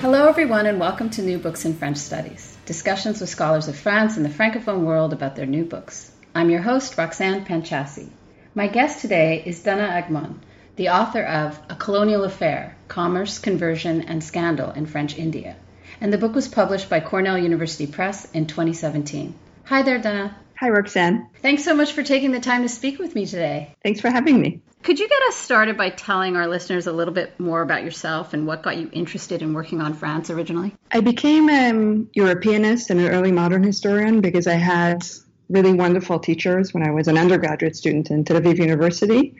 Hello, everyone, and welcome to New Books in French Studies discussions with scholars of France and the Francophone world about their new books. I'm your host, Roxanne Panchasi. My guest today is Dana Agmon, the author of A Colonial Affair Commerce, Conversion, and Scandal in French India. And the book was published by Cornell University Press in 2017. Hi there, Dana. Hi, Roxanne. Thanks so much for taking the time to speak with me today. Thanks for having me. Could you get us started by telling our listeners a little bit more about yourself and what got you interested in working on France originally? I became a um, Europeanist and an early modern historian because I had really wonderful teachers when I was an undergraduate student in Tel Aviv University.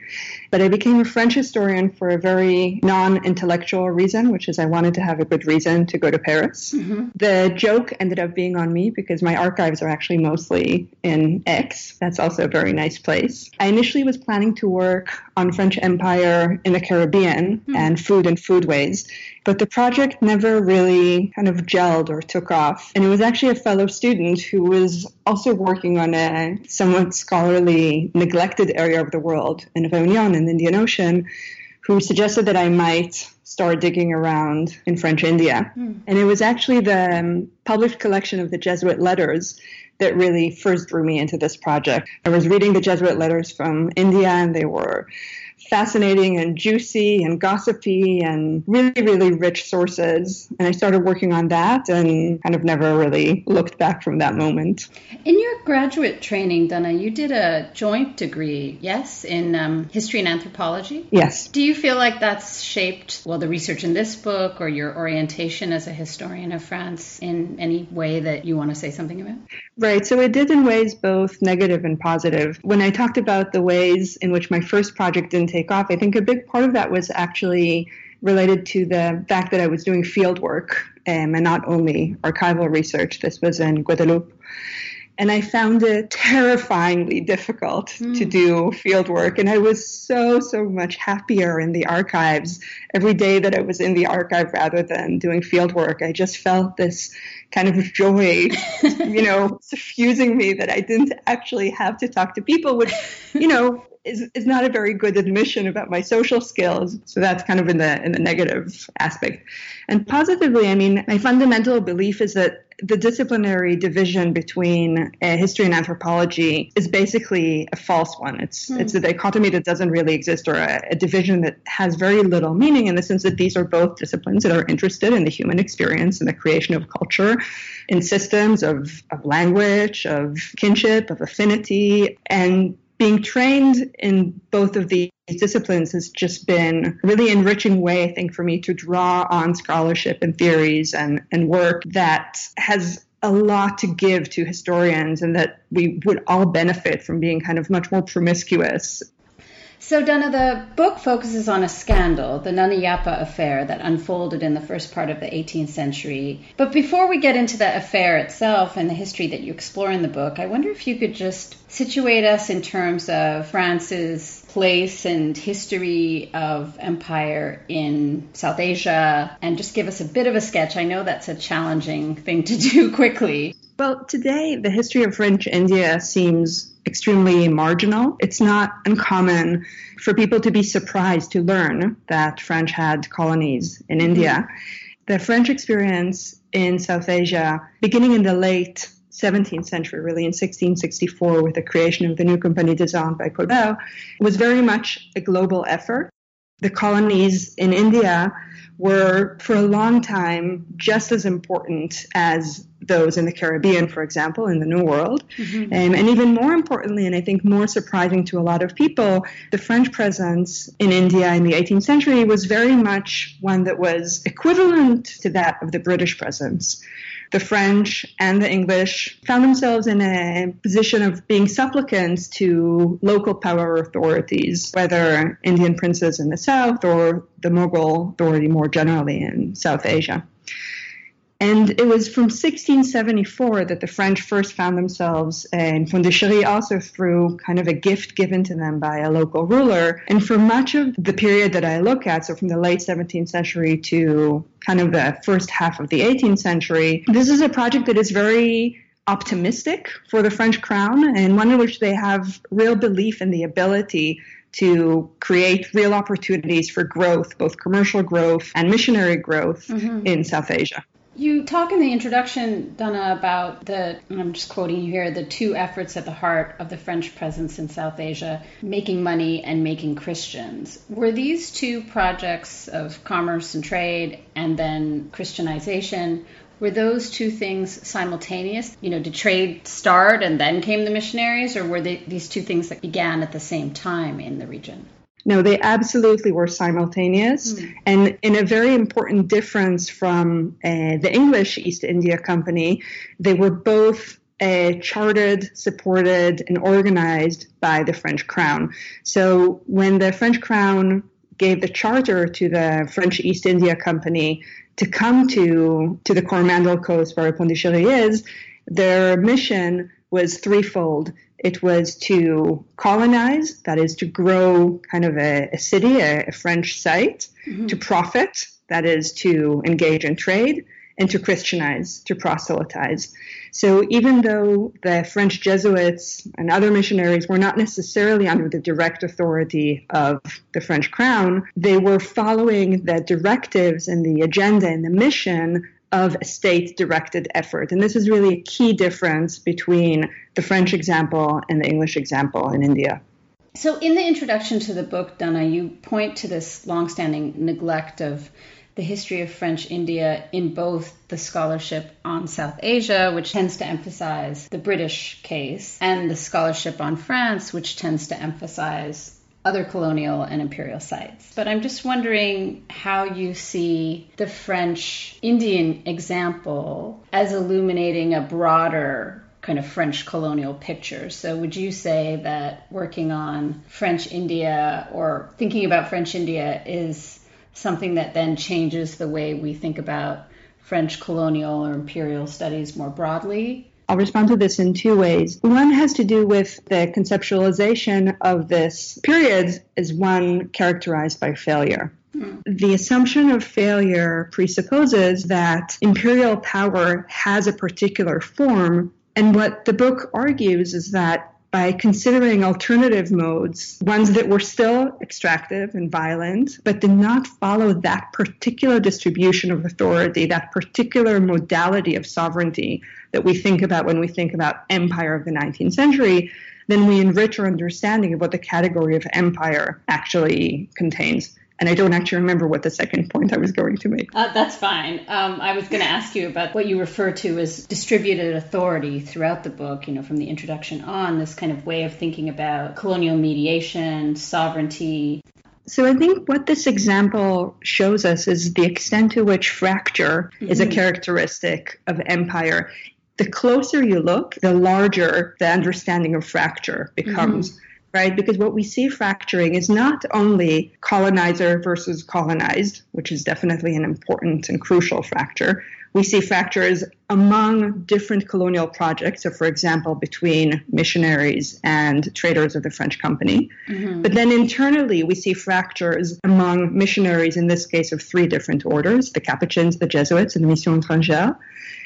But I became a French historian for a very non intellectual reason, which is I wanted to have a good reason to go to Paris. Mm-hmm. The joke ended up being on me because my archives are actually mostly in Aix. That's also a very nice place. I initially was planning to work on French Empire in the Caribbean mm-hmm. and food and foodways. But the project never really kind of gelled or took off. And it was actually a fellow student who was also working on a somewhat scholarly, neglected area of the world in Réunion in the Indian Ocean who suggested that I might start digging around in French India. Mm. And it was actually the um, published collection of the Jesuit letters that really first drew me into this project. I was reading the Jesuit letters from India, and they were fascinating and juicy and gossipy and really, really rich sources. And I started working on that and kind of never really looked back from that moment. In your graduate training, Donna, you did a joint degree, yes, in um, history and anthropology? Yes. Do you feel like that's shaped, well, the research in this book or your orientation as a historian of France in any way that you want to say something about? Right. So it did in ways both negative and positive. When I talked about the ways in which my first project didn't take off, I think a big part of that was actually related to the fact that I was doing field work um, and not only archival research. This was in Guadeloupe. And I found it terrifyingly difficult mm. to do field work. And I was so, so much happier in the archives every day that I was in the archive rather than doing field work. I just felt this kind of joy, you know, suffusing me that I didn't actually have to talk to people, which, you know, is, is not a very good admission about my social skills. So that's kind of in the in the negative aspect. And positively, I mean, my fundamental belief is that the disciplinary division between uh, history and anthropology is basically a false one. It's mm. it's a dichotomy that doesn't really exist, or a, a, division that has very little meaning in the sense that these are both disciplines that are interested in the human experience and the creation of culture, in systems of of language, of kinship, of affinity, and being trained in both of these disciplines has just been a really enriching way, I think, for me to draw on scholarship and theories and, and work that has a lot to give to historians and that we would all benefit from being kind of much more promiscuous so, Dana, the book focuses on a scandal, the Nana Yapa affair that unfolded in the first part of the 18th century. But before we get into the affair itself and the history that you explore in the book, I wonder if you could just situate us in terms of France's place and history of empire in South Asia and just give us a bit of a sketch. I know that's a challenging thing to do quickly. Well, today the history of French India seems extremely marginal. It's not uncommon for people to be surprised to learn that French had colonies in mm-hmm. India. The French experience in South Asia, beginning in the late 17th century, really in 1664, with the creation of the new Compagnie des Indes by Colbert, was very much a global effort. The colonies in India were for a long time just as important as those in the Caribbean, for example, in the New World. Mm-hmm. Um, and even more importantly, and I think more surprising to a lot of people, the French presence in India in the 18th century was very much one that was equivalent to that of the British presence the French and the English found themselves in a position of being supplicants to local power authorities, whether Indian princes in the south or the Mughal authority more generally in South Asia. And it was from 1674 that the French first found themselves in Pondicherry, also through kind of a gift given to them by a local ruler. And for much of the period that I look at, so from the late 17th century to kind of the first half of the 18th century, this is a project that is very optimistic for the French crown and one in which they have real belief in the ability to create real opportunities for growth, both commercial growth and missionary growth mm-hmm. in South Asia. You talk in the introduction, Donna, about the, and I'm just quoting you here, the two efforts at the heart of the French presence in South Asia, making money and making Christians. Were these two projects of commerce and trade and then Christianization, were those two things simultaneous? You know, did trade start and then came the missionaries, or were they, these two things that began at the same time in the region? No, they absolutely were simultaneous. Mm. And in a very important difference from uh, the English East India Company, they were both uh, chartered, supported, and organized by the French crown. So when the French crown gave the charter to the French East India Company to come to, to the Coromandel Coast where Pondicherry is, their mission was threefold. It was to colonize, that is, to grow kind of a, a city, a, a, French site, mm-hmm. to profit, that is, to engage in trade, and to Christianize, to proselytize. So even though the French Jesuits and other missionaries were not necessarily under the direct authority of the French crown, they were following the directives and the agenda and the mission of state directed effort. And this is really a key difference between the French example and the English example in India. So, in the introduction to the book, Dana, you point to this longstanding neglect of the history of French India in both the scholarship on South Asia, which tends to emphasize the British case, and the scholarship on France, which tends to emphasize other colonial and imperial sites. But I'm just wondering how you see the French Indian example as illuminating a broader kind of French colonial picture. So, would you say that working on French India or thinking about French India is something that then changes the way we think about French colonial or imperial studies more broadly? I'll respond to this in two ways. One has to do with the conceptualization of this period as one characterized by failure. Mm. The assumption of failure presupposes that imperial power has a particular form. And what the book argues is that by considering alternative modes, ones that were still extractive and violent, but did not follow that particular distribution of authority, that particular modality of sovereignty that we think about when we think about empire of the 19th century, then we enrich our understanding of what the category of empire actually contains. And I don't actually remember what the second point I was going to make. Uh, that's fine. Um, I was going to ask you about what you refer to as distributed authority throughout the book, you know, from the introduction on, this kind of way of thinking about colonial mediation, sovereignty. So I think what this example shows us is the extent to which fracture mm-hmm. is a mm-hmm. characteristic of empire. The closer you look, the larger the understanding of fracture becomes. Mm-hmm right? Because what we see fracturing is not only colonizer versus colonized, which is definitely an important and crucial fracture. We see fractures among different colonial projects, so for example, between missionaries and traders of the French company. Mm-hmm. But then internally, we see fractures among missionaries, in this case of three different orders the Capuchins, the Jesuits, and the Mission étrangère.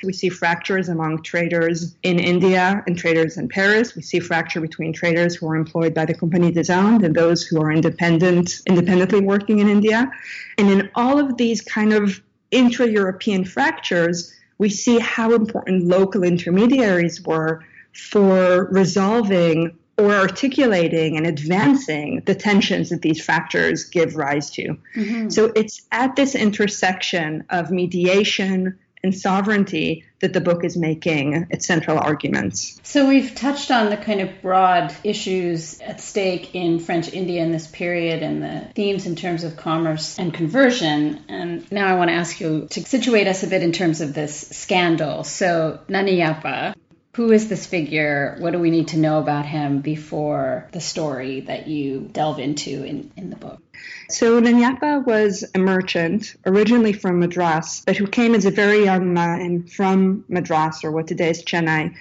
We see fractures among traders in India and traders in Paris. We see fracture between traders who are employed by the Compagnie des Indes and those who are independent, independently working in India. And in all of these kind of intra-European fractures, we see how important local intermediaries were for resolving or articulating and advancing the tensions that these fractures give rise to. Mm-hmm. So it's at this intersection of mediation and sovereignty that the book is making its central arguments. So we've touched on the kind of broad issues at stake in French India in this period and the themes in terms of commerce and conversion. And now I want to ask you to situate us a bit in terms of this scandal. So Nana Yapa, who is this figure? What do we need to know about him before the story that you delve into in, in the book? So Nana Yapa was a merchant, originally from Madras, but who came as a very young man from Madras, or what today is Chennai,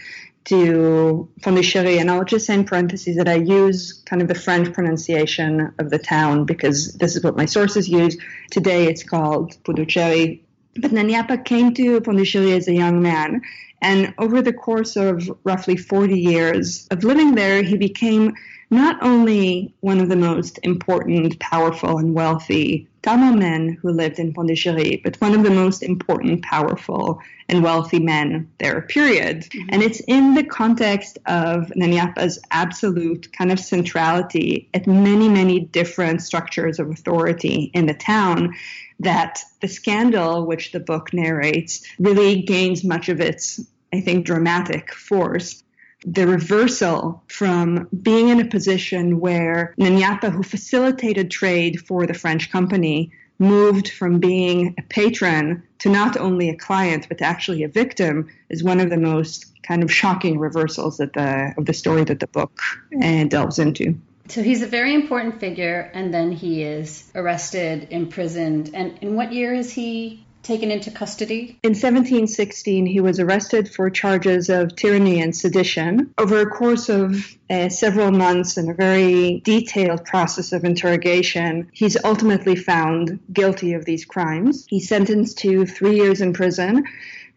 to Pondicherry. And I'll just say in parentheses that I use kind of the French pronunciation of the town because this is what my sources use. Today it's called Puducherry. But Nana Yapa came to Pondicherry as a young man and over the course of roughly 40 years of living there, he became not only one of the most important, powerful, and wealthy Tamil men who lived in Pondicherry, but one of the most important, powerful, and wealthy men there, period. Mm-hmm. And it's in the context of Nana Yapa's absolute kind of centrality at many, many different structures of authority in the town that the scandal, which the book narrates, really gains much of its I think, dramatic force. The reversal from being in a position where Nana Yapa, who facilitated trade for the French company, moved from being a patron to not only a client but actually a victim is one of the most kind of shocking reversals that the, of the story that the book uh, delves into. So he's a very important figure, and then he is arrested, imprisoned. And in what year is he taken into custody? In 1716, he was arrested for charges of tyranny and sedition. Over a course of uh, several months and a very detailed process of interrogation, he's ultimately found guilty of these crimes. He's sentenced to three years in prison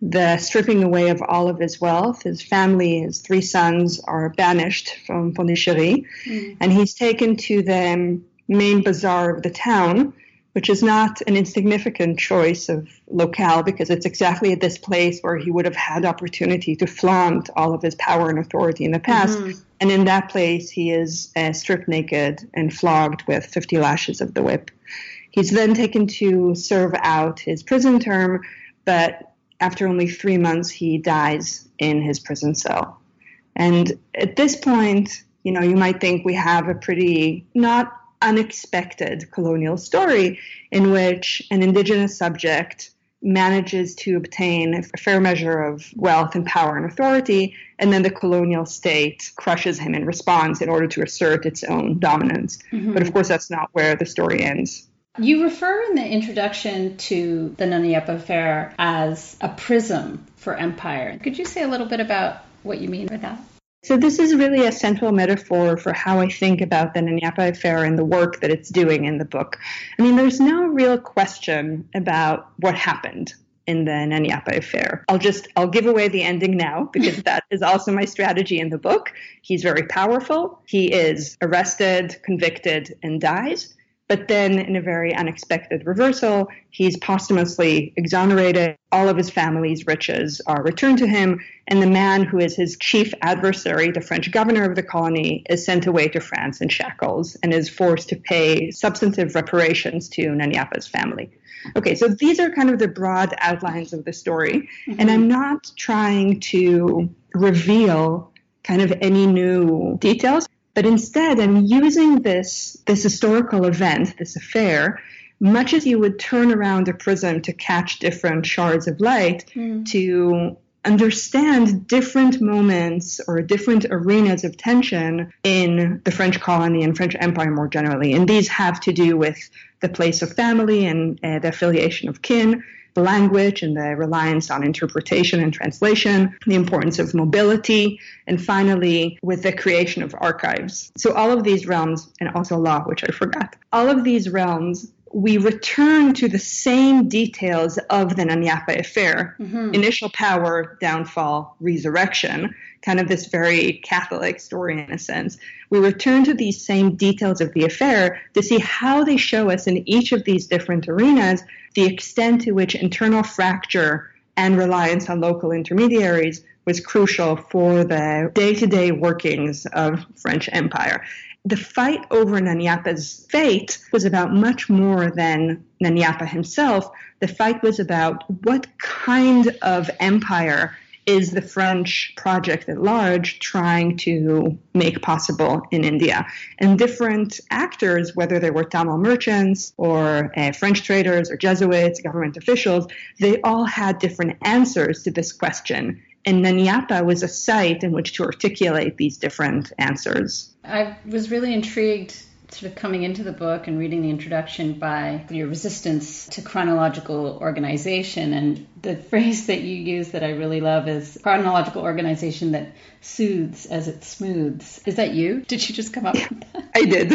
the stripping away of all of his wealth. His family, his three sons, are banished from Pondicherry, mm. and he's taken to the main bazaar of the town which is not an insignificant choice of locale because it's exactly at this place where he would have had opportunity to flaunt all of his power and authority in the past. Mm-hmm. And in that place, he is uh, stripped naked and flogged with 50 lashes of the whip. He's then taken to serve out his prison term, but after only three months, he dies in his prison cell. And at this point, you know, you might think we have a pretty not unexpected colonial story in which an indigenous subject manages to obtain a fair measure of wealth and power and authority, and then the colonial state crushes him in response in order to assert its own dominance. Mm-hmm. But of course, that's not where the story ends. You refer in the introduction to the Nana affair as a prism for empire. Could you say a little bit about what you mean by that? So this is really a central metaphor for how I think about the Nana Yapa affair and the work that it's doing in the book. I mean, there's no real question about what happened in the Nana Yapa affair. I'll just I'll give away the ending now because that is also my strategy in the book. He's very powerful. He is arrested, convicted, and dies. But then, in a very unexpected reversal, he's posthumously exonerated. All of his family's riches are returned to him, and the man who is his chief adversary, the French governor of the colony, is sent away to France in shackles and is forced to pay substantive reparations to Nana Yapa's family. Okay, so these are kind of the broad outlines of the story, mm-hmm. and I'm not trying to reveal kind of any new details. But instead, I'm using this, this historical event, this affair, much as you would turn around a prism to catch different shards of light, mm. to understand different moments or different arenas of tension in the French colony and French empire more generally. And these have to do with the place of family and uh, the affiliation of kin, the language and the reliance on interpretation and translation, the importance of mobility, and finally, with the creation of archives. So, all of these realms, and also law, which I forgot, all of these realms we return to the same details of the Nana Yapa affair mm-hmm. initial power, downfall, resurrection, kind of this very Catholic story in a sense. We return to these same details of the affair to see how they show us in each of these different arenas the extent to which internal fracture and reliance on local intermediaries was crucial for the day to day workings of French empire. The fight over Nanyapa's fate was about much more than Nanyapa himself. The fight was about what kind of empire is the French project at large trying to make possible in India. And different actors, whether they were Tamil merchants or uh, French traders or Jesuits, government officials, they all had different answers to this question. And Nanyapa was a site in which to articulate these different answers. I was really intrigued sort of coming into the book and reading the introduction by your resistance to chronological organization. And the phrase that you use that I really love is chronological organization that soothes as it smooths. Is that you? Did you just come up with that? I did.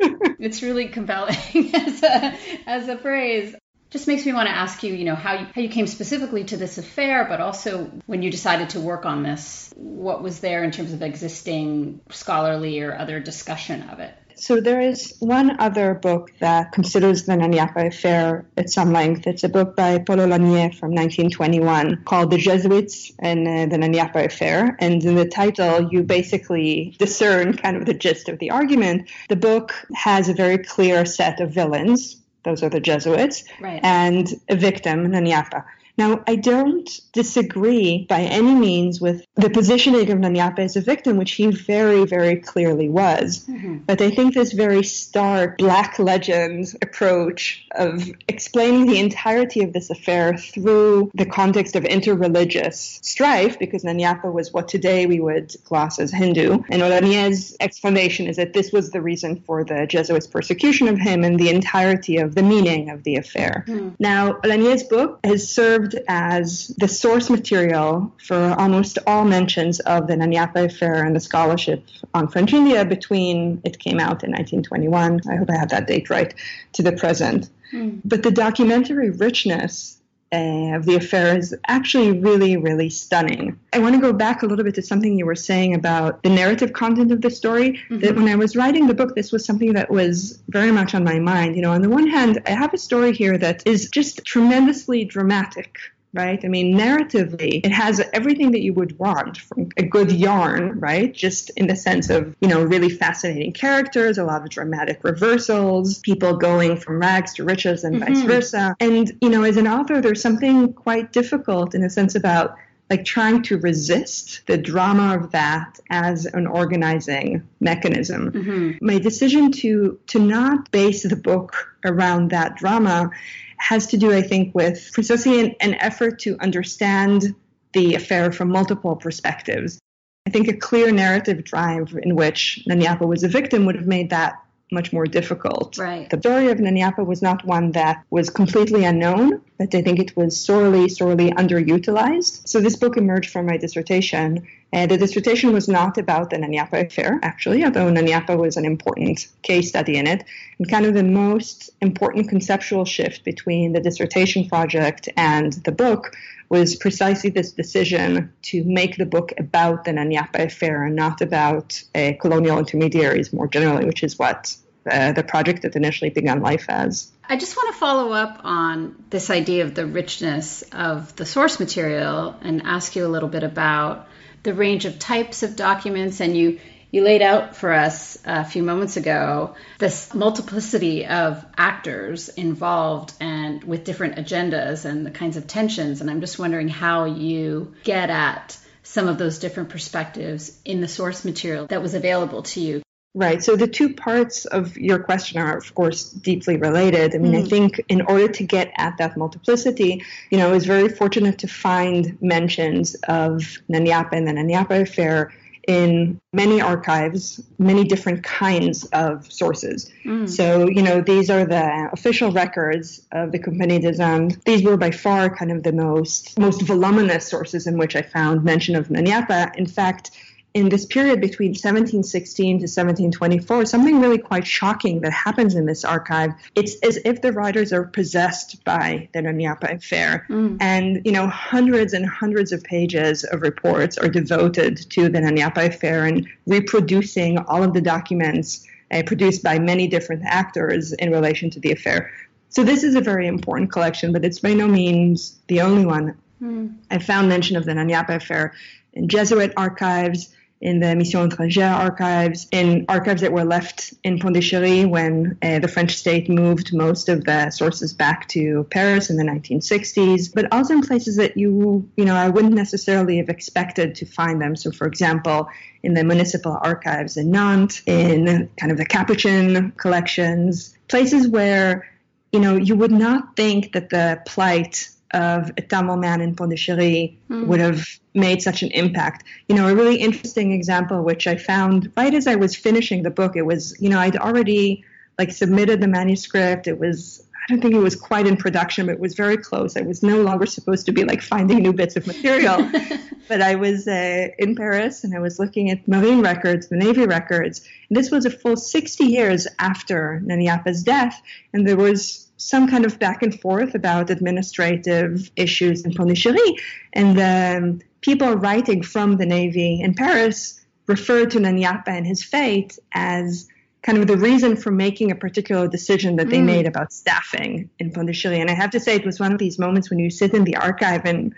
it's really compelling as a, as a phrase just makes me want to ask you, you know, how you, how you came specifically to this affair, but also when you decided to work on this, what was there in terms of existing scholarly or other discussion of it? So there is one other book that considers the Nanyapa affair at some length. It's a book by Paul Olagnier from 1921 called The Jesuits and uh, the Nanyapa affair. And in the title, you basically discern kind of the gist of the argument. The book has a very clear set of villains. Those are the Jesuits, right. and a victim, Nanyapa. Now, I don't disagree by any means with the positioning of Nanyapa as a victim, which he very, very clearly was. Mm-hmm. But I think this very stark black legend approach of explaining the entirety of this affair through the context of interreligious strife, because Nanyapa was what today we would class as Hindu, and Lanier's explanation is that this was the reason for the Jesuits' persecution of him and the entirety of the meaning of the affair. Mm. Now, Lanier's book has served served as the source material for almost all mentions of the Nanyapa affair and the scholarship on French India between it came out in 1921, I hope I have that date right, to the present. Mm. But the documentary richness uh, of the affair is actually really, really stunning. I want to go back a little bit to something you were saying about the narrative content of the story. Mm-hmm. That when I was writing the book, this was something that was very much on my mind. You know, on the one hand, I have a story here that is just tremendously dramatic right? I mean, narratively, it has everything that you would want from a good yarn, right? Just in the sense of, you know, really fascinating characters, a lot of dramatic reversals, people going from rags to riches and mm-hmm. vice versa. And, you know, as an author, there's something quite difficult in a sense about like trying to resist the drama of that as an organizing mechanism. Mm-hmm. My decision to to not base the book around that drama has to do, I think, with precisely an, effort to understand the affair from multiple perspectives. I think a clear narrative drive in which Nanyapa was a victim would have made that much more difficult. Right. The story of Nanyapa was not one that was completely unknown, but I think it was sorely, sorely underutilized. So this book emerged from my dissertation. And the dissertation was not about the Nanyapa affair, actually, although Nanyapa was an important case study in it. And kind of the most important conceptual shift between the dissertation project and the book was precisely this decision to make the book about the Nanyapa affair and not about uh, colonial intermediaries more generally, which is what uh, the project that initially began life as. I just want to follow up on this idea of the richness of the source material and ask you a little bit about the range of types of documents and you you laid out for us a few moments ago this multiplicity of actors involved and with different agendas and the kinds of tensions. And I'm just wondering how you get at some of those different perspectives in the source material that was available to you. Right. So the two parts of your question are, of course, deeply related. I mean, mm. I think in order to get at that multiplicity, you know, I was very fortunate to find mentions of Nanyapa and the Nanyapa affair in many archives, many different kinds of sources. Mm. So, you know, these are the official records of the Compagnie des Indes. These were by far kind of the most most voluminous sources in which I found mention of Nanyapa. In fact, in this period between 1716 to 1724, something really quite shocking that happens in this archive. It's as if the writers are possessed by the Nanyapa affair. Mm. And, you know, hundreds and hundreds of pages of reports are devoted to the Nanyapa affair and reproducing all of the documents uh, produced by many different actors in relation to the affair. So this is a very important collection, but it's by no means the only one. Mm. I found mention of the Nanyapa affair in Jesuit archives, in the Mission Étrangère archives, in archives that were left in Pondichéry when uh, the French state moved most of the sources back to Paris in the 1960s, but also in places that you, you know, I wouldn't necessarily have expected to find them. So, for example, in the municipal archives in Nantes, in kind of the Capuchin collections, places where, you know, you would not think that the plight of a Tamil man in Pondichéry mm. would have made such an impact. You know, a really interesting example, which I found right as I was finishing the book, it was, you know, I'd already like submitted the manuscript. It was, I don't think it was quite in production, but it was very close. I was no longer supposed to be like finding new bits of material. but I was uh, in Paris and I was looking at marine records, the Navy records. And this was a full 60 years after Nana Yapa's death. And there was some kind of back and forth about administrative issues in Pondichéry. And the people writing from the Navy in Paris referred to Nana Yapa and his fate as kind of the reason for making a particular decision that they mm. made about staffing in Pondichéry. And I have to say, it was one of these moments when you sit in the archive and,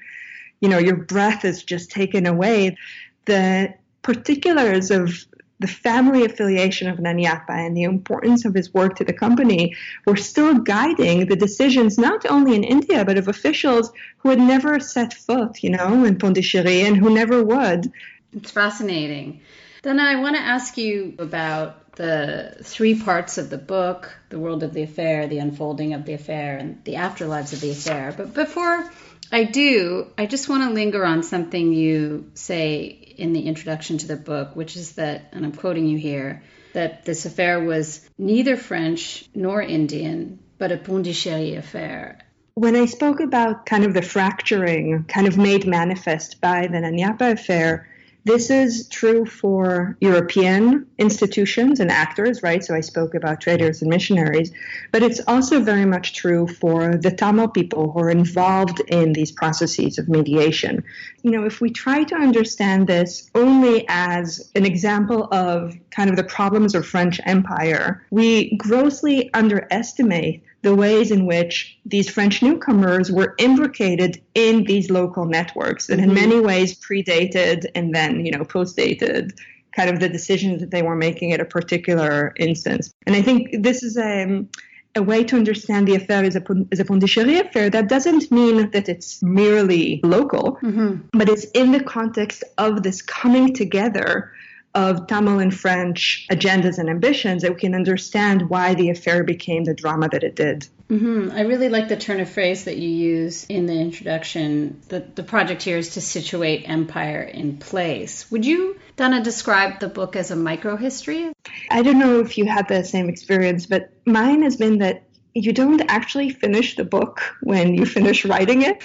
you know, your breath is just taken away. The particulars of the family affiliation of Nana Yapa and the importance of his work to the company were still guiding the decisions not only in India but of officials who had never set foot, you know, in Pondicherry and who never would. It's fascinating. Then I want to ask you about the three parts of the book the world of the affair, the unfolding of the affair, and the afterlives of the affair. But before I do, I just want to linger on something you say in the introduction to the book, which is that, and I'm quoting you here, that this affair was neither French nor Indian, but a Pondichéry affair. When I spoke about kind of the fracturing, kind of made manifest by the Nanyapa affair, this is true for European institutions and actors, right? So I spoke about traders and missionaries, but it's also very much true for the Tamil people who are involved in these processes of mediation. You know, if we try to understand this only as an example of kind of the problems of French empire, we grossly underestimate the ways in which these French newcomers were imbricated in these local networks that mm-hmm. in many ways predated and then, you know, postdated kind of the decisions that they were making at a particular instance. And I think this is a, um, a way to understand the affair as a, as a Pondichéry affair. That doesn't mean that it's merely local, mm-hmm. but it's in the context of this coming together of Tamil and French agendas and ambitions that we can understand why the affair became the drama that it did. Mm-hmm. I really like the turn of phrase that you use in the introduction. The, the project here is to situate empire in place. Would you, Dana, describe the book as a microhistory? I don't know if you had the same experience, but mine has been that you don't actually finish the book when you finish writing it.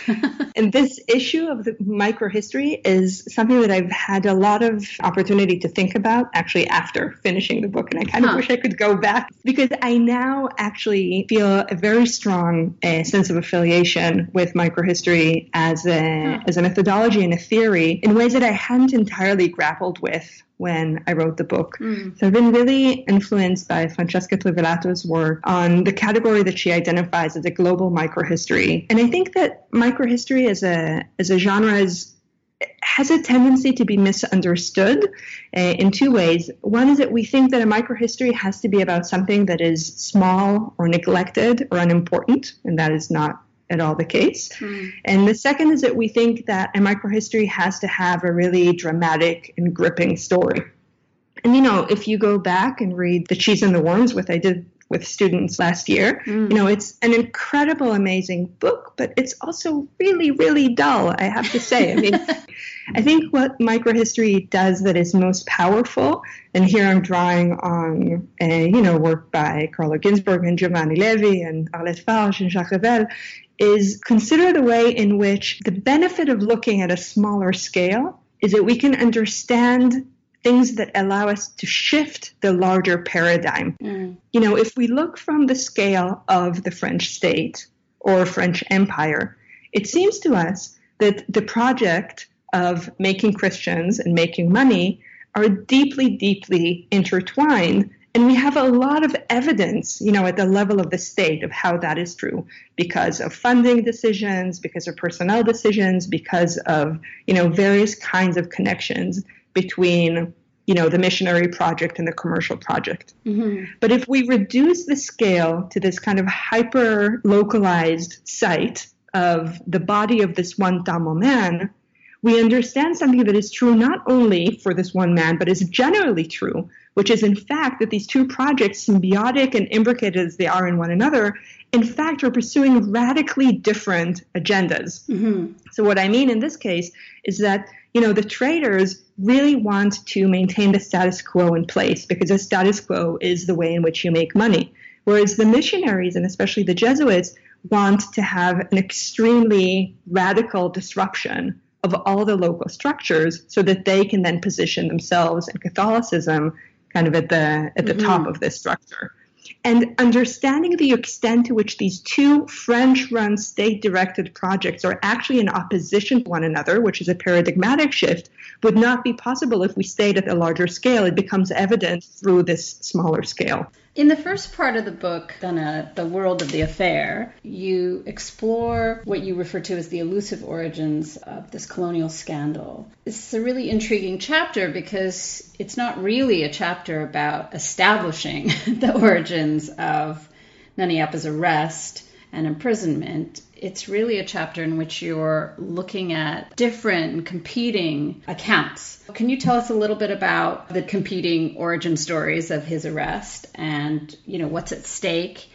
and this issue of the microhistory is something that I've had a lot of opportunity to think about actually after finishing the book. And I kind huh. of wish I could go back because I now actually feel a very strong uh, sense of affiliation with microhistory as a, huh. as a methodology and a theory in ways that I hadn't entirely grappled with when I wrote the book. Mm. So I've been really influenced by Francesca Trivellato's work on the category that she identifies as a global microhistory. And I think that microhistory as a as a genre is has a tendency to be misunderstood uh, in two ways. One is that we think that a microhistory has to be about something that is small or neglected or unimportant, and that is not at all the case. Mm. And the second is that we think that a microhistory has to have a really dramatic and gripping story. And you know, if you go back and read The Cheese and the Worms, which I did with students last year, mm. you know, it's an incredible, amazing book, but it's also really, really dull, I have to say. I mean, I think what microhistory does that is most powerful, and here I'm drawing on, a, you know, work by Carlo Ginzburg and Giovanni Levi and Arlette Farge and Jacques Revel, is consider the way in which the benefit of looking at a smaller scale is that we can understand things that allow us to shift the larger paradigm. Mm. You know, if we look from the scale of the French state or French empire, it seems to us that the project of making Christians and making money are deeply, deeply intertwined and we have a lot of evidence, you know, at the level of the state of how that is true because of funding decisions, because of personnel decisions, because of, you know, various kinds of connections between you know the missionary project and the commercial project mm-hmm. but if we reduce the scale to this kind of hyper localized site of the body of this one tamil man we understand something that is true not only for this one man but is generally true which is in fact that these two projects symbiotic and imbricated as they are in one another in fact are pursuing radically different agendas mm-hmm. so what i mean in this case is that you know, the traders really want to maintain the status quo in place because the status quo is the way in which you make money. Whereas the missionaries, and especially the Jesuits, want to have an extremely radical disruption of all the local structures so that they can then position themselves and Catholicism kind of at the at the mm-hmm. top of this structure and understanding the extent to which these two French run state directed projects are actually in opposition to one another, which is a paradigmatic shift, would not be possible if we stayed at a larger scale. It becomes evident through this smaller scale. In the first part of the book, Dana, uh, The World of the Affair, you explore what you refer to as the elusive origins of this colonial scandal. It's a really intriguing chapter because it's not really a chapter about establishing the origins of Nana Yapa's arrest and imprisonment it's really a chapter in which you're looking at different competing accounts. Can you tell us a little bit about the competing origin stories of his arrest and, you know, what's at stake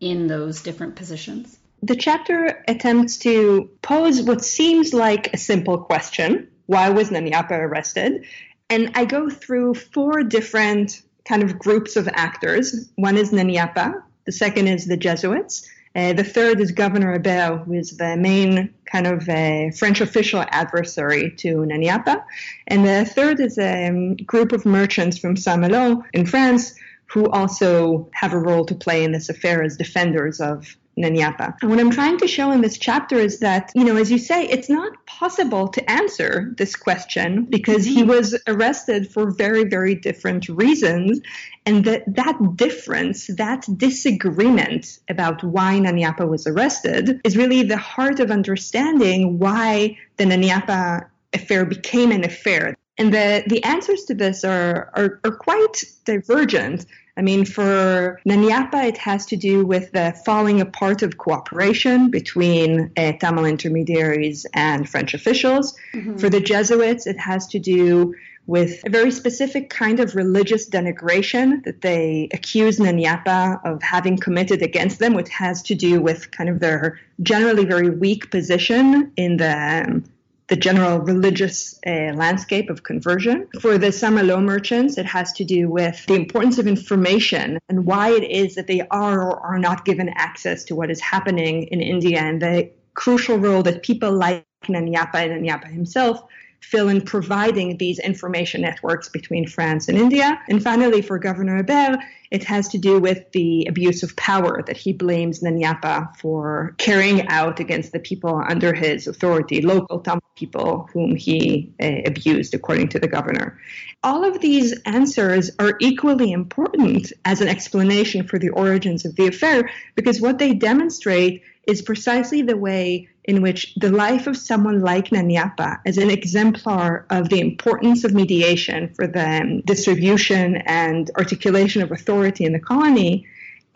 in those different positions? The chapter attempts to pose what seems like a simple question. Why was Nana Yapa arrested? And I go through four different kind of groups of actors. One is Nana Yapa, the second is the Jesuits, uh, the third is Governor Hebert, who is the main kind of uh, French official adversary to Nana Yapa. And the third is a um, group of merchants from Saint-Malo in France who also have a role to play in this affair as defenders of Nana Yapa. And what I'm trying to show in this chapter is that, you know, as you say, it's not possible to answer this question because he mm-hmm. was arrested for very, very different reasons. And that, that difference, that disagreement about why Nana Yapa was arrested is really the heart of understanding why the Nana Yapa affair became an affair. And the, the answers to this are, are, are quite divergent. I mean, for Nana Yapa, it has to do with the falling apart of cooperation between uh, Tamil intermediaries and French officials. Mm-hmm. For the Jesuits, it has to do with a very specific kind of religious denigration that they accuse Nana Yapa of having committed against them, which has to do with kind of their generally very weak position in the um, the general religious uh, landscape of conversion. For the Saint-Malo merchants, it has to do with the importance of information and why it is that they are or are not given access to what is happening in India and the crucial role that people like Nana Yapa and Nana Yapa himself fill in providing these information networks between France and India. And finally, for Governor Hebert, it has to do with the abuse of power that he blames Nanyapa for carrying out against the people under his authority, local Tamil people whom he uh, abused, according to the governor. All of these answers are equally important as an explanation for the origins of the affair because what they demonstrate is precisely the way in which the life of someone like Nana Yapa as an exemplar of the importance of mediation for the distribution and articulation of authority in the colony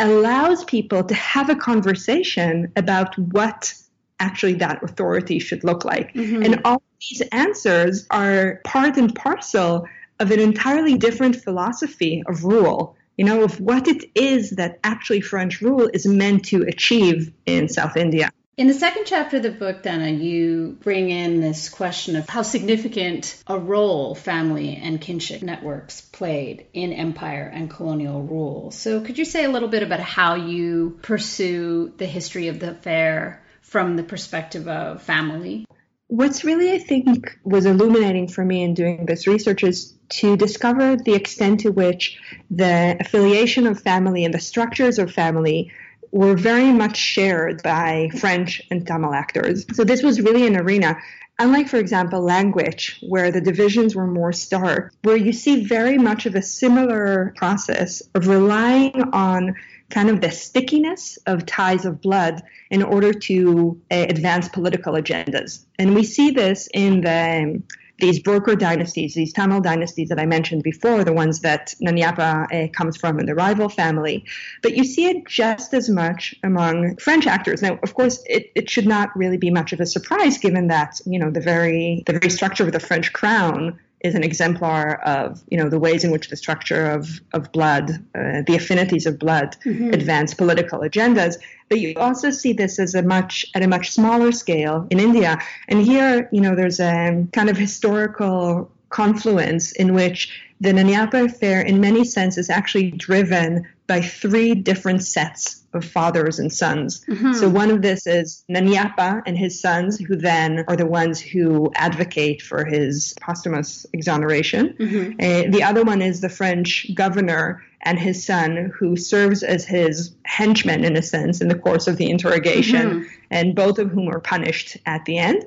allows people to have a conversation about what actually that authority should look like. Mm-hmm. And all these answers are part and parcel of an entirely different philosophy of rule you know, of what it is that actually French rule is meant to achieve in South India. In the second chapter of the book, Dana, you bring in this question of how significant a role family and kinship networks played in empire and colonial rule. So, could you say a little bit about how you pursue the history of the affair from the perspective of family? What's really, I think, was illuminating for me in doing this research is to discover the extent to which the affiliation of family and the structures of family were very much shared by French and Tamil actors. So this was really an arena, unlike, for example, language, where the divisions were more stark, where you see very much of a similar process of relying on kind of the stickiness of ties of blood in order to uh, advance political agendas. And we see this in the these broker dynasties, these Tamil dynasties that I mentioned before, the ones that Nanyapa uh, comes from in the rival family. But you see it just as much among French actors. Now, of course, it, it should not really be much of a surprise given that, you know, the very the very structure of the French crown is an exemplar of you know the ways in which the structure of of blood, uh, the affinities of blood, mm-hmm. advance political agendas. But you also see this as a much at a much smaller scale in India. And here, you know, there's a kind of historical confluence in which the Nanyapa affair, in many senses, is actually driven by three different sets of fathers and sons. Mm-hmm. So one of this is Nanyapa and his sons, who then are the ones who advocate for his posthumous exoneration. Mm-hmm. Uh, the other one is the French governor and his son, who serves as his henchman in a sense in the course of the interrogation, mm-hmm. and both of whom are punished at the end.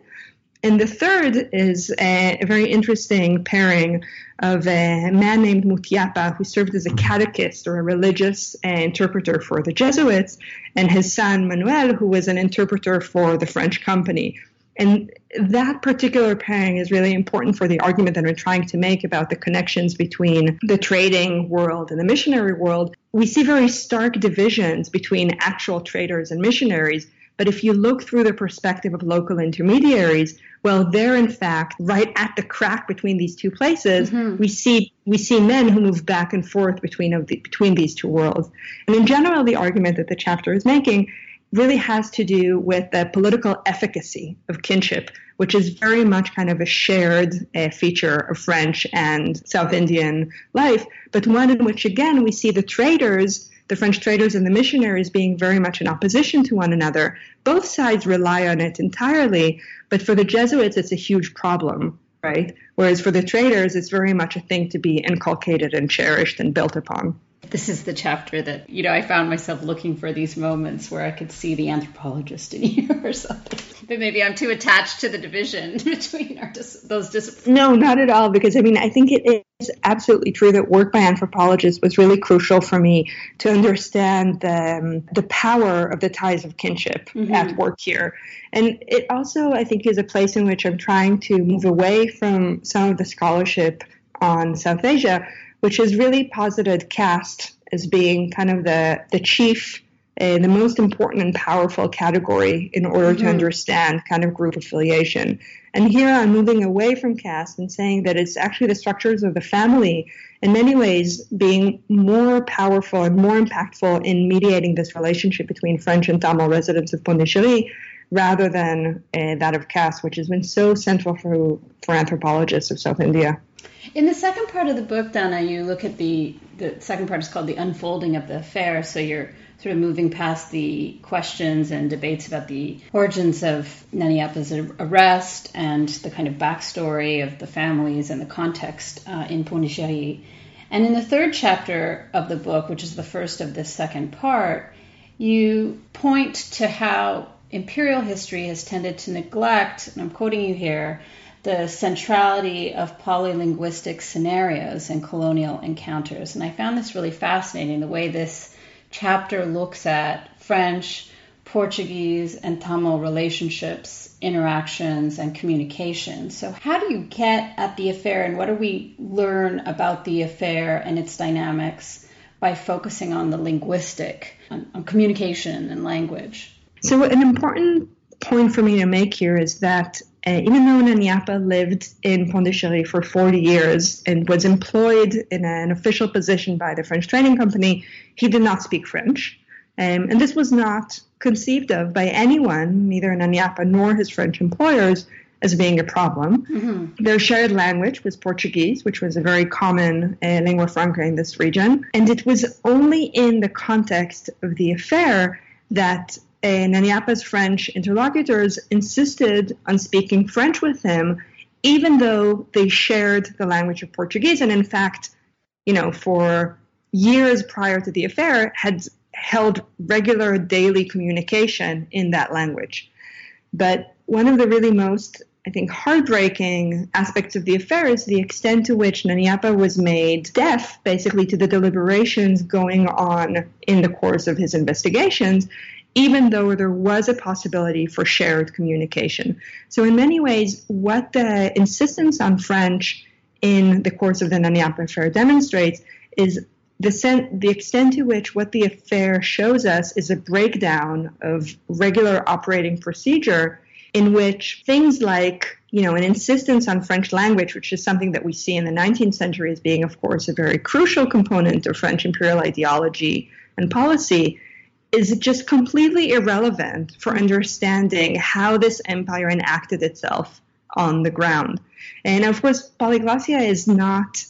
And the third is a, a, very interesting pairing of a man named Mutiapa, who served as a catechist or a religious uh, interpreter for the Jesuits, and his son Manuel, who was an interpreter for the French company. And that particular pairing is really important for the argument that we're trying to make about the connections between the trading world and the missionary world. We see very stark divisions between actual traders and missionaries. But if you look through the perspective of local intermediaries, well, they're in fact right at the crack between these two places. Mm-hmm. We see we see men who move back and forth between of the, between these two worlds. And in general, the argument that the chapter is making really has to do with the political efficacy of kinship, which is very much kind of a shared uh, feature of French and South Indian life, but one in which again we see the traders the French traders and the missionaries being very much in opposition to one another. Both sides rely on it entirely, but for the Jesuits, it's a huge problem, right? Whereas for the traders, it's very much a thing to be inculcated and cherished and built upon this is the chapter that you know I found myself looking for these moments where I could see the anthropologist in you or something. But maybe I'm too attached to the division between our dis- those disciplines. No, not at all. Because I mean, I think it is absolutely true that work by anthropologists was really crucial for me to understand the um, the power of the ties of kinship mm-hmm. at work here. And it also, I think, is a place in which I'm trying to move away from some of the scholarship on South Asia which has really posited caste as being kind of the, the chief, uh, the most important and powerful category in order mm-hmm. to understand kind of group affiliation. And here I'm moving away from caste and saying that it's actually the structures of the family, in many ways, being more powerful and more impactful in mediating this relationship between French and Tamil residents of Pondicherry rather than uh, that of caste, which has been so central for, for anthropologists of South India. In the second part of the book, Donna, you look at the the second part is called the unfolding of the affair. So you're sort of moving past the questions and debates about the origins of Nayiniyappa's arrest and the kind of backstory of the families and the context uh, in Pondicherry. And in the third chapter of the book, which is the first of this second part, you point to how imperial history has tended to neglect, and I'm quoting you here, the centrality of polylinguistic scenarios in colonial encounters. And I found this really fascinating the way this chapter looks at French, Portuguese, and Tamil relationships, interactions, and communication. So, how do you get at the affair, and what do we learn about the affair and its dynamics by focusing on the linguistic, on, on communication and language? So, an important point for me to make here is that uh, even though Nayiniyappa lived in Pondicherry for 40 years and was employed in an official position by the French trading company, he did not speak French. Um, and this was not conceived of by anyone, neither Nayiniyappa nor his French employers, as being a problem. Mm-hmm. Their shared language was Portuguese, which was a very common uh, lingua franca in this region. And it was only in the context of the affair that and Nayiniyappa's French interlocutors insisted on speaking French with him, even though they shared the language of Portuguese. And in fact, you know, for years prior to the affair, had held regular daily communication in that language. But one of the really most I think, heartbreaking aspects of the affair is the extent to which Nayiniyappa was made deaf, basically, to the deliberations going on in the course of his investigations, even though there was a possibility for shared communication. So, in many ways, what the insistence on French in the course of the Nayiniyappa affair demonstrates is the, sen- the extent to which what the affair shows us is a breakdown of regular operating procedure in which things like you know an insistence on french language which is something that we see in the 19th century as being of course a very crucial component of french imperial ideology and policy is just completely irrelevant for understanding how this empire enacted itself on the ground and of course polyglossia is not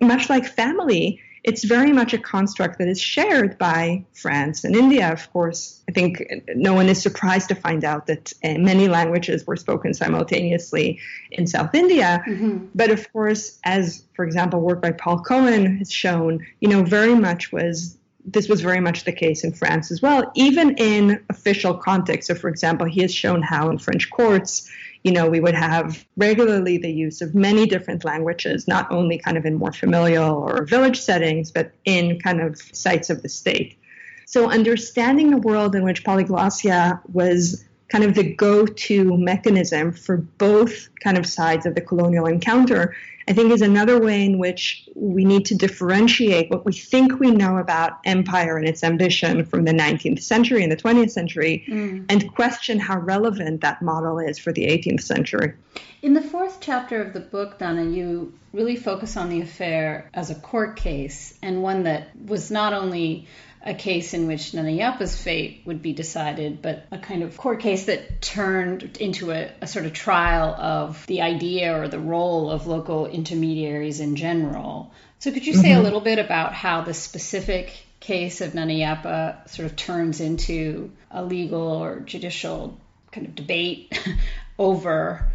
much like family it's very much a construct that is shared by France and India. Of course, I think no one is surprised to find out that uh, many languages were spoken simultaneously in South India. Mm-hmm. But of course, as for example, work by Paul Cohen has shown, you know, very much was this was very much the case in France as well, even in official context. So, for example, he has shown how in French courts, you know, we would have regularly the use of many different languages, not only kind of in more familial or village settings, but in kind of sites of the state. So understanding the world in which polyglossia was kind of the go-to mechanism for both kind of sides of the colonial encounter I think is another way in which we need to differentiate what we think we know about empire and its ambition from the 19th century and the 20th century mm. and question how relevant that model is for the 18th century. In the fourth chapter of the book, Donna, you really focus on the affair as a court case and one that was not only a case in which Nayiniyappa's fate would be decided, but a kind of court case that turned into a, a, sort of trial of the idea or the role of local intermediaries in general. So, could you say mm-hmm. a little bit about how the specific case of Nayiniyappa sort of turns into a legal or judicial kind of debate over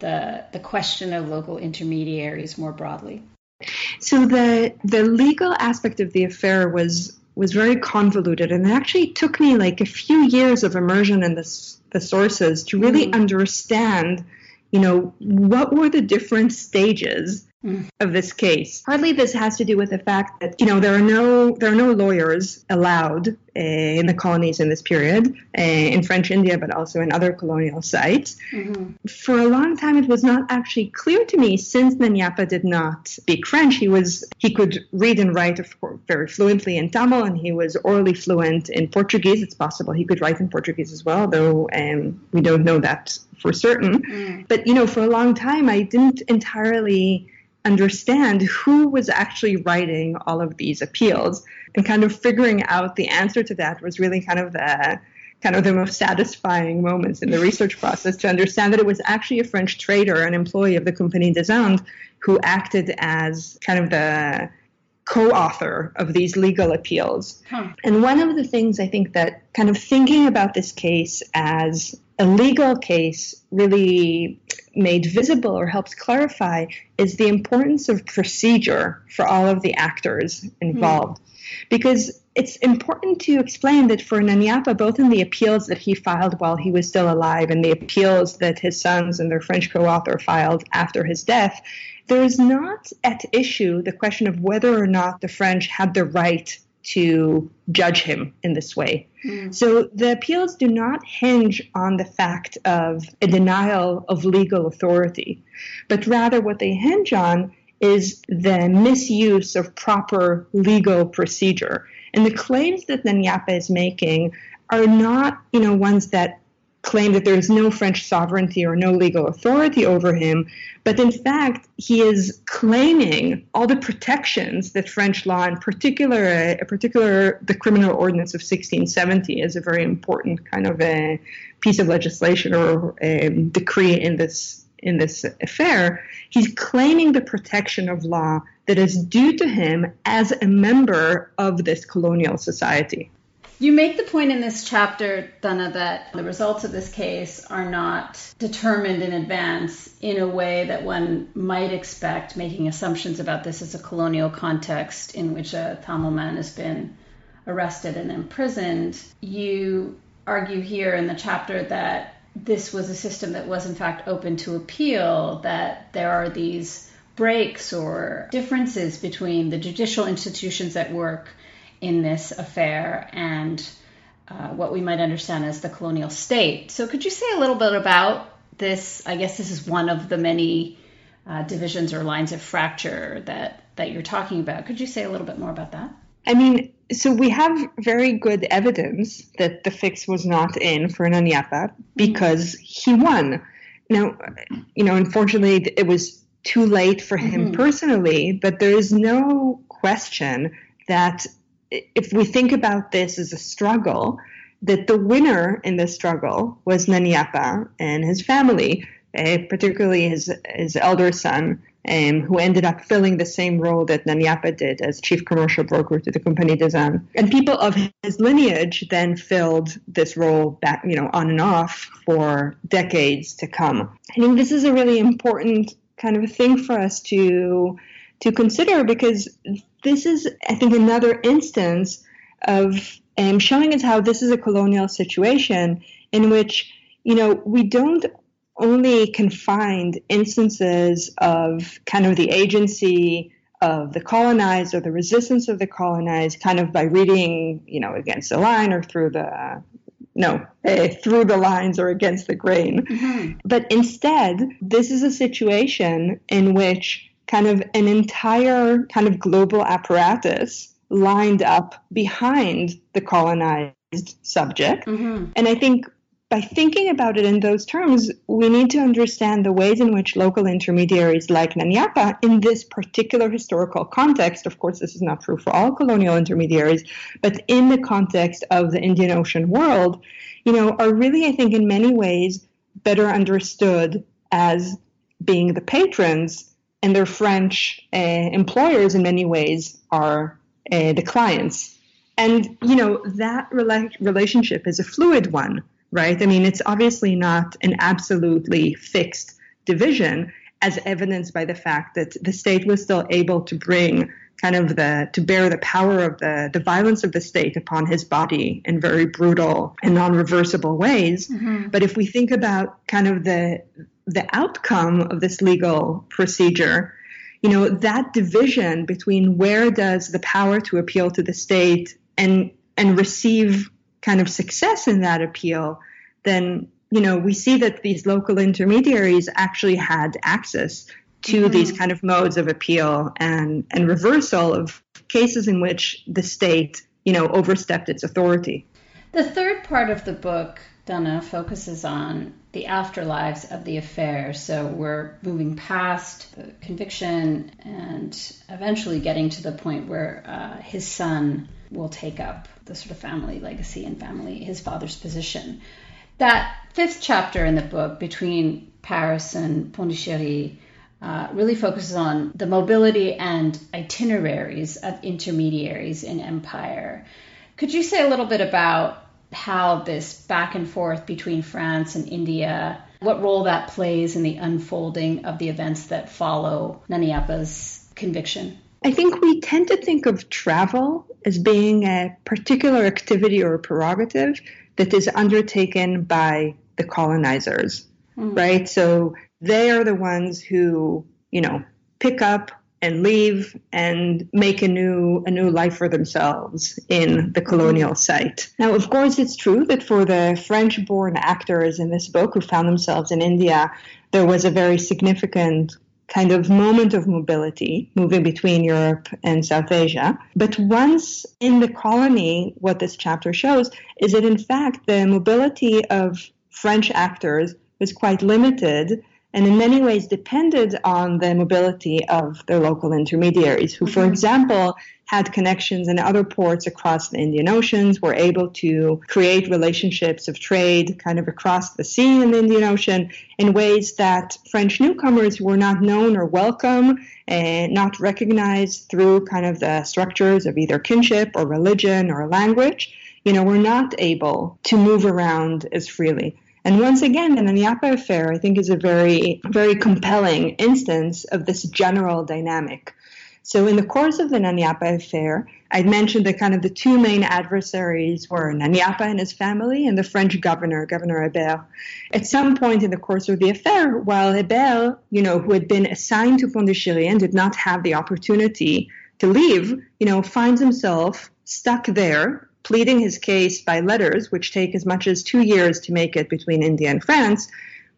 the the question of local intermediaries more broadly? So the the legal aspect of the affair was was very convoluted and it actually took me like a few years of immersion in this, the sources to really mm. understand you know what were the different stages. Of this case. Partly this has to do with the fact that you know there are no there are no lawyers allowed uh, in the colonies in this period uh, in French India, but also in other colonial sites. Mm-hmm. For a long time, it was not actually clear to me since Nayiniyappa did not speak French. He was he could read and write very fluently in Tamil, and he was orally fluent in Portuguese. It's possible he could write in Portuguese as well, though um, we don't know that for certain. Mm. But you know, for a long time, I didn't entirely understand who was actually writing all of these appeals and kind of figuring out the answer to that was really kind of the kind of the most satisfying moments in the research process to understand that it was actually a French trader, an employee of the Compagnie des Indes, who acted as kind of the co-author of these legal appeals. Huh. And one of the things I think that kind of thinking about this case as a legal case really made visible or helps clarify is the importance of procedure for all of the actors involved. Mm. Because it's important to explain that for Nayiniyappa, both in the appeals that he filed while he was still alive and the appeals that his sons and their French co author filed after his death, there is not at issue the question of whether or not the French had the right to judge him in this way. Mm. So the appeals do not hinge on the fact of a denial of legal authority, but rather what they hinge on is the misuse of proper legal procedure. And the claims that Nana is making are not, you know, ones that claim that there is no French sovereignty or no legal authority over him, but in fact, he is claiming all the protections that French law, in particular, a particular the Criminal Ordinance of 1670, is a very important kind of a piece of legislation or a decree in this in this affair. He's claiming the protection of law that is due to him as a member of this colonial society. You make the point in this chapter, Dana, that the results of this case are not determined in advance in a way that one might expect, making assumptions about this as a colonial context in which a Tamil man has been arrested and imprisoned. You argue here in the chapter that this was a system that was in fact open to appeal, that there are these breaks or differences between the judicial institutions at work in this affair and uh, what we might understand as the colonial state. So, could you say a little bit about this? I guess this is one of the many uh, divisions or lines of fracture that, that you're talking about. Could you say a little bit more about that? I mean, so we have very good evidence that the fix was not in for Nayiniyappa because he won. Now, you know, unfortunately, it was too late for him mm-hmm. personally, but there is no question that if we think about this as a struggle, that the winner in this struggle was Nayiniyappa and his family, uh, particularly his his elder son, um, who ended up filling the same role that Nayiniyappa did as chief commercial broker to the Compagnie des Indes. And people of his lineage then filled this role back, you know, on and off for decades to come. I think this is a really important kind of thing for us to to consider because this is, I think, another instance of um, showing us how this is a colonial situation in which you know we don't only can find instances of kind of the agency of the colonized or the resistance of the colonized kind of by reading, you know, against the line or through the, no, uh, through the lines or against the grain. Mm-hmm. But instead, this is a situation in which kind of an entire kind of global apparatus lined up behind the colonized subject. Mm-hmm. And I think by thinking about it in those terms, we need to understand the ways in which local intermediaries like Nayiniyappa, in this particular historical context, of course, this is not true for all colonial intermediaries, but in the context of the Indian Ocean world, you know, are really, I think, in many ways better understood as being the patrons, and their French uh, employers, in many ways, are uh, the clients. And, you know, that rela- relationship is a fluid one right? I mean, it's obviously not an absolutely fixed division, as evidenced by the fact that the state was still able to bring kind of the to bear the power of the the violence of the state upon his body in very brutal and non-reversible ways. Mm-hmm. But if we think about kind of the the outcome of this legal procedure, you know, that division between where does the power to appeal to the state and and receive kind of success in that appeal, then you know we see that these local intermediaries actually had access to mm-hmm. these kind of modes of appeal and and reversal of cases in which the state you know overstepped its authority. The third part of the book, Dana, focuses on the afterlives of the affair. So we're moving past conviction and eventually getting to the point where uh, his son will take up the sort of family legacy and family, his father's position. That fifth chapter in the book between Paris and Pondicherry uh, really focuses on the mobility and itineraries of intermediaries in empire. Could you say a little bit about how this back and forth between France and India, what role that plays in the unfolding of the events that follow Nayiniyappa's conviction? I think we tend to think of travel as being a particular activity or prerogative that is undertaken by the colonizers, mm. right? So they are the ones who, you know, pick up and leave and make a new a new life for themselves in the colonial site. Now, of course, it's true that for the French-born actors in this book who found themselves in India, there was a very significant kind of moment of mobility moving between Europe and South Asia. But once in the colony, what this chapter shows is that in fact the mobility of French actors was quite limited and in many ways depended on the mobility of their local intermediaries, who, for mm-hmm. example, had connections in other ports across the Indian Oceans, were able to create relationships of trade kind of across the sea in the Indian Ocean in ways that French newcomers were not known or welcome and not recognized through kind of the structures of either kinship or religion or language. You know, were not able to move around as freely. And once again, the Nayiniyappa affair, I think, is a very, very compelling instance of this general dynamic. So, in the course of the Nayiniyappa affair, I'd mentioned that kind of the two main adversaries were Nayiniyappa and his family and the French governor, Governor Hebert. At some point in the course of the affair, while Hebert, you know, who had been assigned to Pondicherry and did not have the opportunity to leave, you know, finds himself stuck there pleading his case by letters, which take as much as two years to make it between India and France,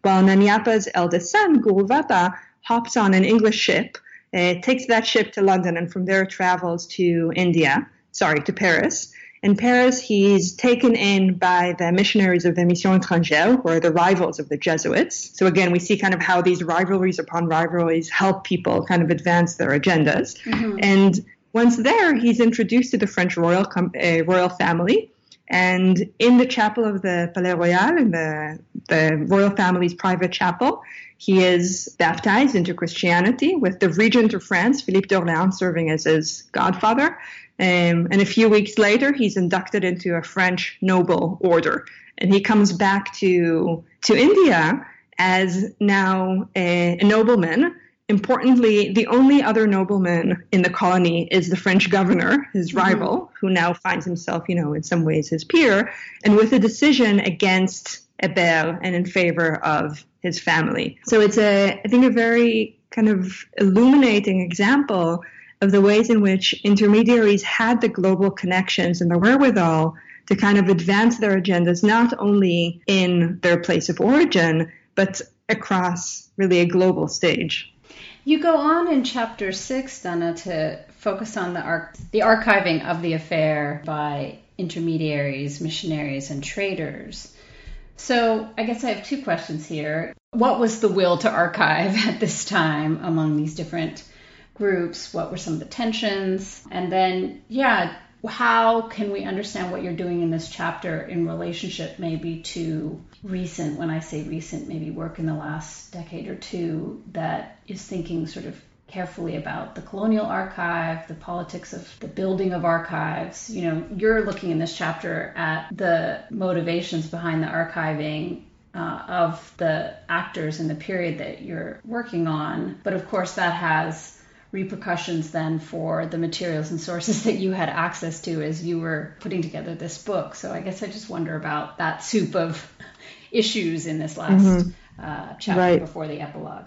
while Nayiniyappa's eldest son, Guruvappa, hops on an English ship, uh, takes that ship to London, and from there travels to India, sorry, to Paris. In Paris, he's taken in by the missionaries of the Mission Étrangère, who are the rivals of the Jesuits. So again, we see kind of how these rivalries upon rivalries help people kind of advance their agendas. Mm-hmm. And once there, he's introduced to the French royal com- uh, royal family. And in the chapel of the Palais Royal, in the, the royal family's private chapel, he is baptized into Christianity with the regent of France, Philippe d'Orléans, serving as his godfather. Um, and a few weeks later, he's inducted into a French noble order. And he comes back to, to India as now a, a nobleman. Importantly, the only other nobleman in the colony is the French governor, his mm-hmm. rival, who now finds himself, you know, in some ways his peer, and with a decision against Hébert and in favor of his family. So it's a, I think, a very kind of illuminating example of the ways in which intermediaries had the global connections and the wherewithal to kind of advance their agendas, not only in their place of origin, but across really a global stage. You go on in chapter six, Dana, to focus on the, ar- the archiving of the affair by intermediaries, missionaries, and traders. So I guess I have two questions here. What was the will to archive at this time among these different groups? What were some of the tensions? And then, yeah, how can we understand what you're doing in this chapter in relationship maybe to recent, when I say recent, maybe work in the last decade or two that is thinking sort of carefully about the colonial archive, the politics of the building of archives. You know, you're looking in this chapter at the motivations behind the archiving uh, of the actors in the period that you're working on. But of course, that has repercussions then for the materials and sources that you had access to as you were putting together this book. So I guess I just wonder about that soup of issues in this last mm-hmm. uh, chapter right. before the epilogue.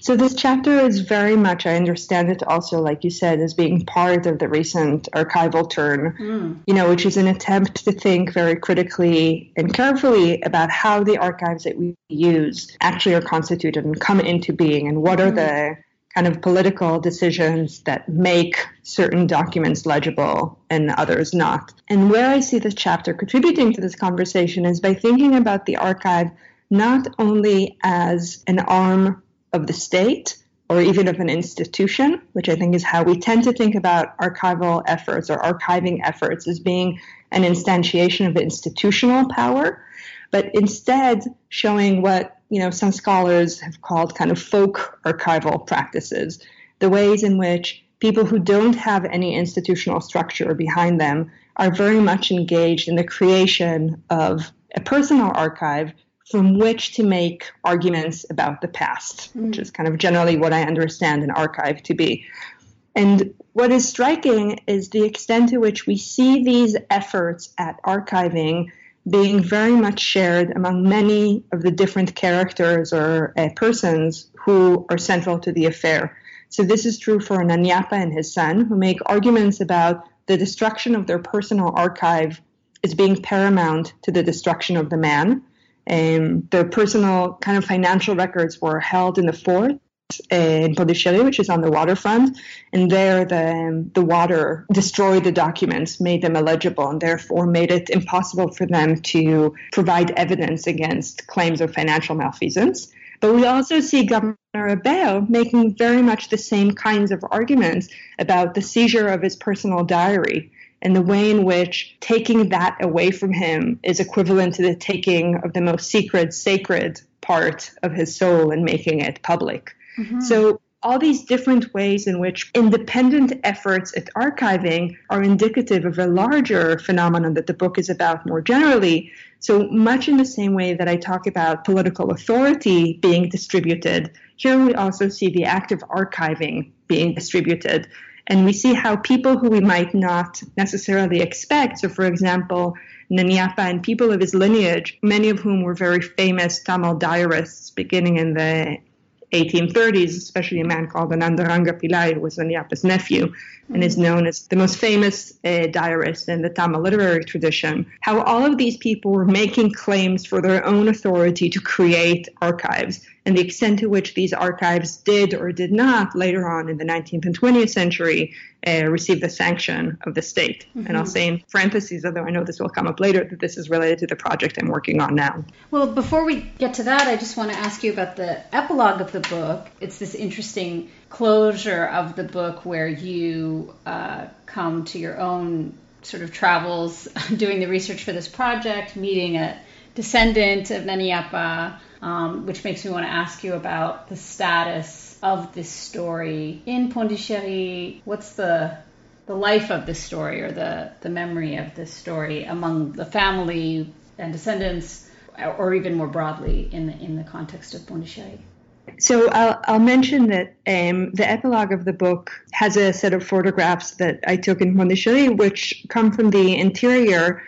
So this chapter is very much, I understand it also, like you said, as being part of the recent archival turn, mm. you know, which is an attempt to think very critically and carefully about how the archives that we use actually are constituted and come into being and what mm. are the kind of political decisions that make certain documents legible and others not. And where I see this chapter contributing to this conversation is by thinking about the archive not only as an arm of the state or even of an institution, which I think is how we tend to think about archival efforts or archiving efforts as being an instantiation of institutional power, but instead showing what you know some scholars have called kind of folk archival practices, the ways in which people who don't have any institutional structure behind them are very much engaged in the creation of a personal archive from which to make arguments about the past, mm. which is kind of generally what I understand an archive to be. And what is striking is the extent to which we see these efforts at archiving being very much shared among many of the different characters or uh, persons who are central to the affair. So this is true for Nayiniyappa and his son, who make arguments about the destruction of their personal archive as being paramount to the destruction of the man. Um, their personal kind of financial records were held in the fort Eh, in Pondicherry, which is on the waterfront, and there the the water destroyed the documents, made them illegible, and therefore made it impossible for them to provide evidence against claims of financial malfeasance. But we also see Governor Hébert making very much the same kinds of arguments about the seizure of his personal diary and the way in which taking that away from him is equivalent to the taking of the most secret, sacred part of his soul and making it public. Mm-hmm. So all these different ways in which independent efforts at archiving are indicative of a larger phenomenon that the book is about more generally. So, much in the same way that I talk about political authority being distributed, here we also see the act of archiving being distributed. And we see how people who we might not necessarily expect, so for example, Nayiniyappa and people of his lineage, many of whom were very famous Tamil diarists beginning in the 1830s, especially a man called Anandaranga Pillai, who was Nayiniyappa's nephew and is known as the most famous uh, diarist in the Tamil literary tradition, how all of these people were making claims for their own authority to create archives and the extent to which these archives did or did not later on in the 19th and 20th century uh, receive the sanction of the state. Mm-hmm. And I'll say in parentheses, although I know this will come up later, that this is related to the project I'm working on now. Well, before we get to that, I just want to ask you about the epilogue of the book. It's this interesting closure of the book where you uh, come to your own sort of travels doing the research for this project, meeting a descendant of Nani um, which makes me want to ask you about the status of this story in Pondicherry. What's the the life of this story or the, the memory of this story among the family and descendants, or even more broadly in the, in the context of Pondicherry? So I'll, I'll mention that um, the epilogue of the book has a set of photographs that I took in Pondicherry, which come from the interior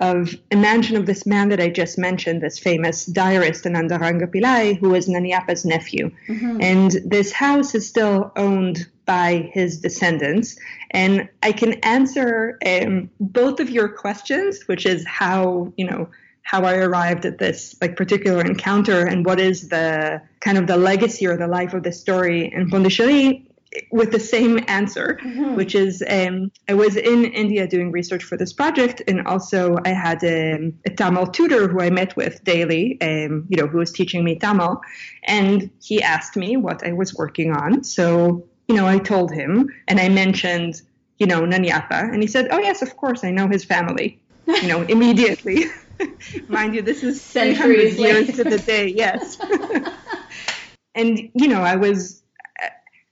of a mansion of this man that I just mentioned, this famous diarist Anandaranga Pillai, who was Nayiniyappa's nephew. Mm-hmm. And this house is still owned by his descendants. And I can answer um, both of your questions, which is how, you know, how I arrived at this like particular encounter and what is the kind of the legacy or the life of the story in Pondicherry with the same answer, mm-hmm. which is um, I was in India doing research for this project, and also I had um, a Tamil tutor who I met with daily, um, you know, who was teaching me Tamil, and he asked me what I was working on. So, you know, I told him, and I mentioned, you know, Nayiniyappa, and he said, "Oh yes, of course, I know his family." You know, immediately. Mind you, this is centuries years to the day. Yes. and you know, I was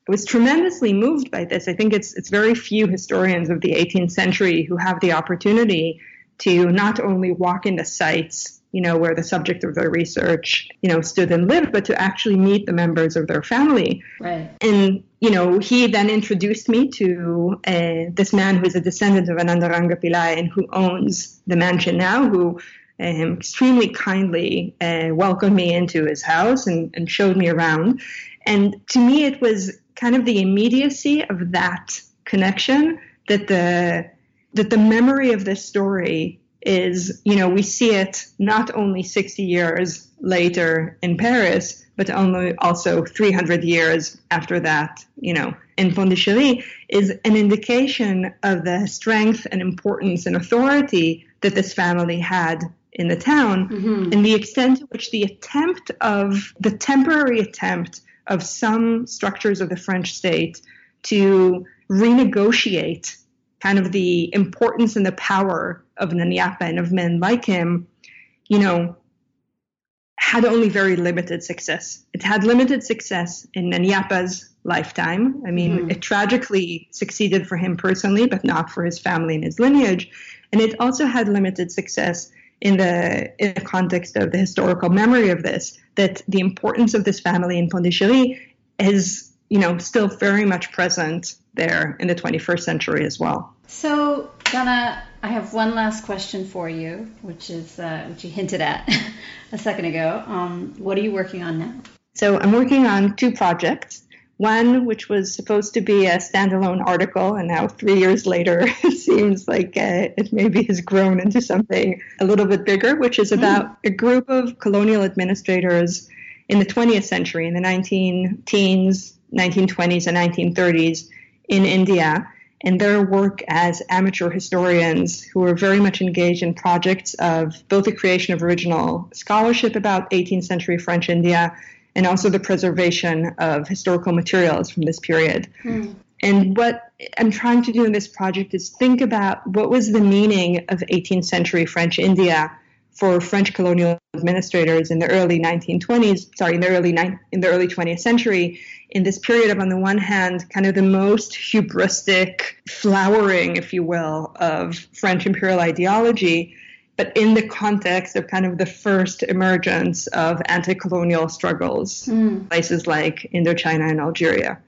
I was tremendously moved by this. I think it's it's very few historians of the 18th century who have the opportunity to not only walk into sites, you know, where the subject of their research, you know, stood and lived, but to actually meet the members of their family. Right. And you know, he then introduced me to uh, this man who is a descendant of Anandaranga Pillai and who owns the mansion now, who um, extremely kindly uh, welcomed me into his house and, and showed me around. And to me, it was kind of the immediacy of that connection that the that the memory of this story is, you know, we see it not only 60 years later in Paris, but only also 300 years after that, you know, in Pondicherry, is an indication of the strength and importance and authority that this family had in the town mm-hmm. and the extent to which the attempt of the temporary attempt of some structures of the French state to renegotiate kind of the importance and the power of Nayiniyappa and of men like him, you know, had only very limited success. It had limited success in Nayiniyappa's lifetime. I mean, mm-hmm. it tragically succeeded for him personally, but not for his family and his lineage. And it also had limited success in the in the context of the historical memory of this that the importance of this family in Pondicherry is you know still very much present there in the 21st century as well. So Donna, I have one last question for you, which is uh, which you hinted at a second ago. Um, what are you working on now? So I'm working on two projects one which was supposed to be a standalone article, and now three years later, it seems like uh, it maybe has grown into something a little bit bigger, which is about mm. a group of colonial administrators in the 20th century, in the 19 teens, 1920s, and 1930s in India. And their work as amateur historians who were very much engaged in projects of both the creation of original scholarship about 18th century French India and also the preservation of historical materials from this period. Mm. And what I'm trying to do in this project is think about what was the meaning of 18th century French India for French colonial administrators in the early 1920s, sorry, in the early in the early 20th century, in this period of, on the one hand, kind of the most hubristic flowering, if you will, of French imperial ideology, but in the context of kind of the first emergence of anti-colonial struggles, mm. places like Indochina and Algeria.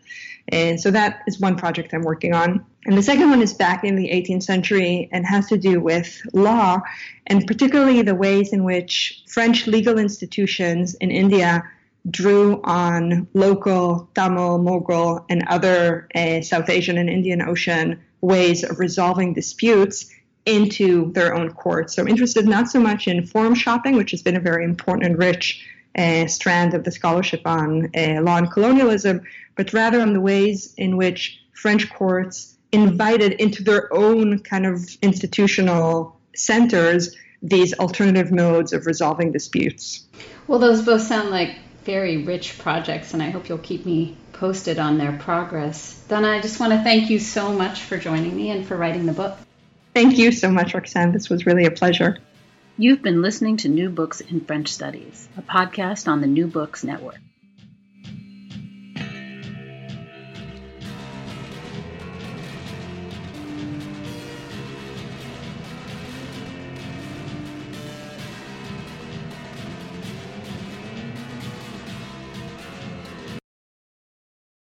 And so that is one project I'm working on. And the second one is back in the 18th century and has to do with law, and particularly the ways in which French legal institutions in India drew on local Tamil, Mughal, and other uh, South Asian and Indian Ocean ways of resolving disputes into their own courts. So I'm interested not so much in forum shopping, which has been a very important and rich uh, strand of the scholarship on uh, law and colonialism, but rather on the ways in which French courts invited into their own kind of institutional centers these alternative modes of resolving disputes. Well, those both sound like very rich projects, and I hope you'll keep me posted on their progress. Donna, I just want to thank you so much for joining me and for writing the book. Thank you so much, Roxanne. This was really a pleasure. You've been listening to New Books in French Studies, a podcast on the New Books Network.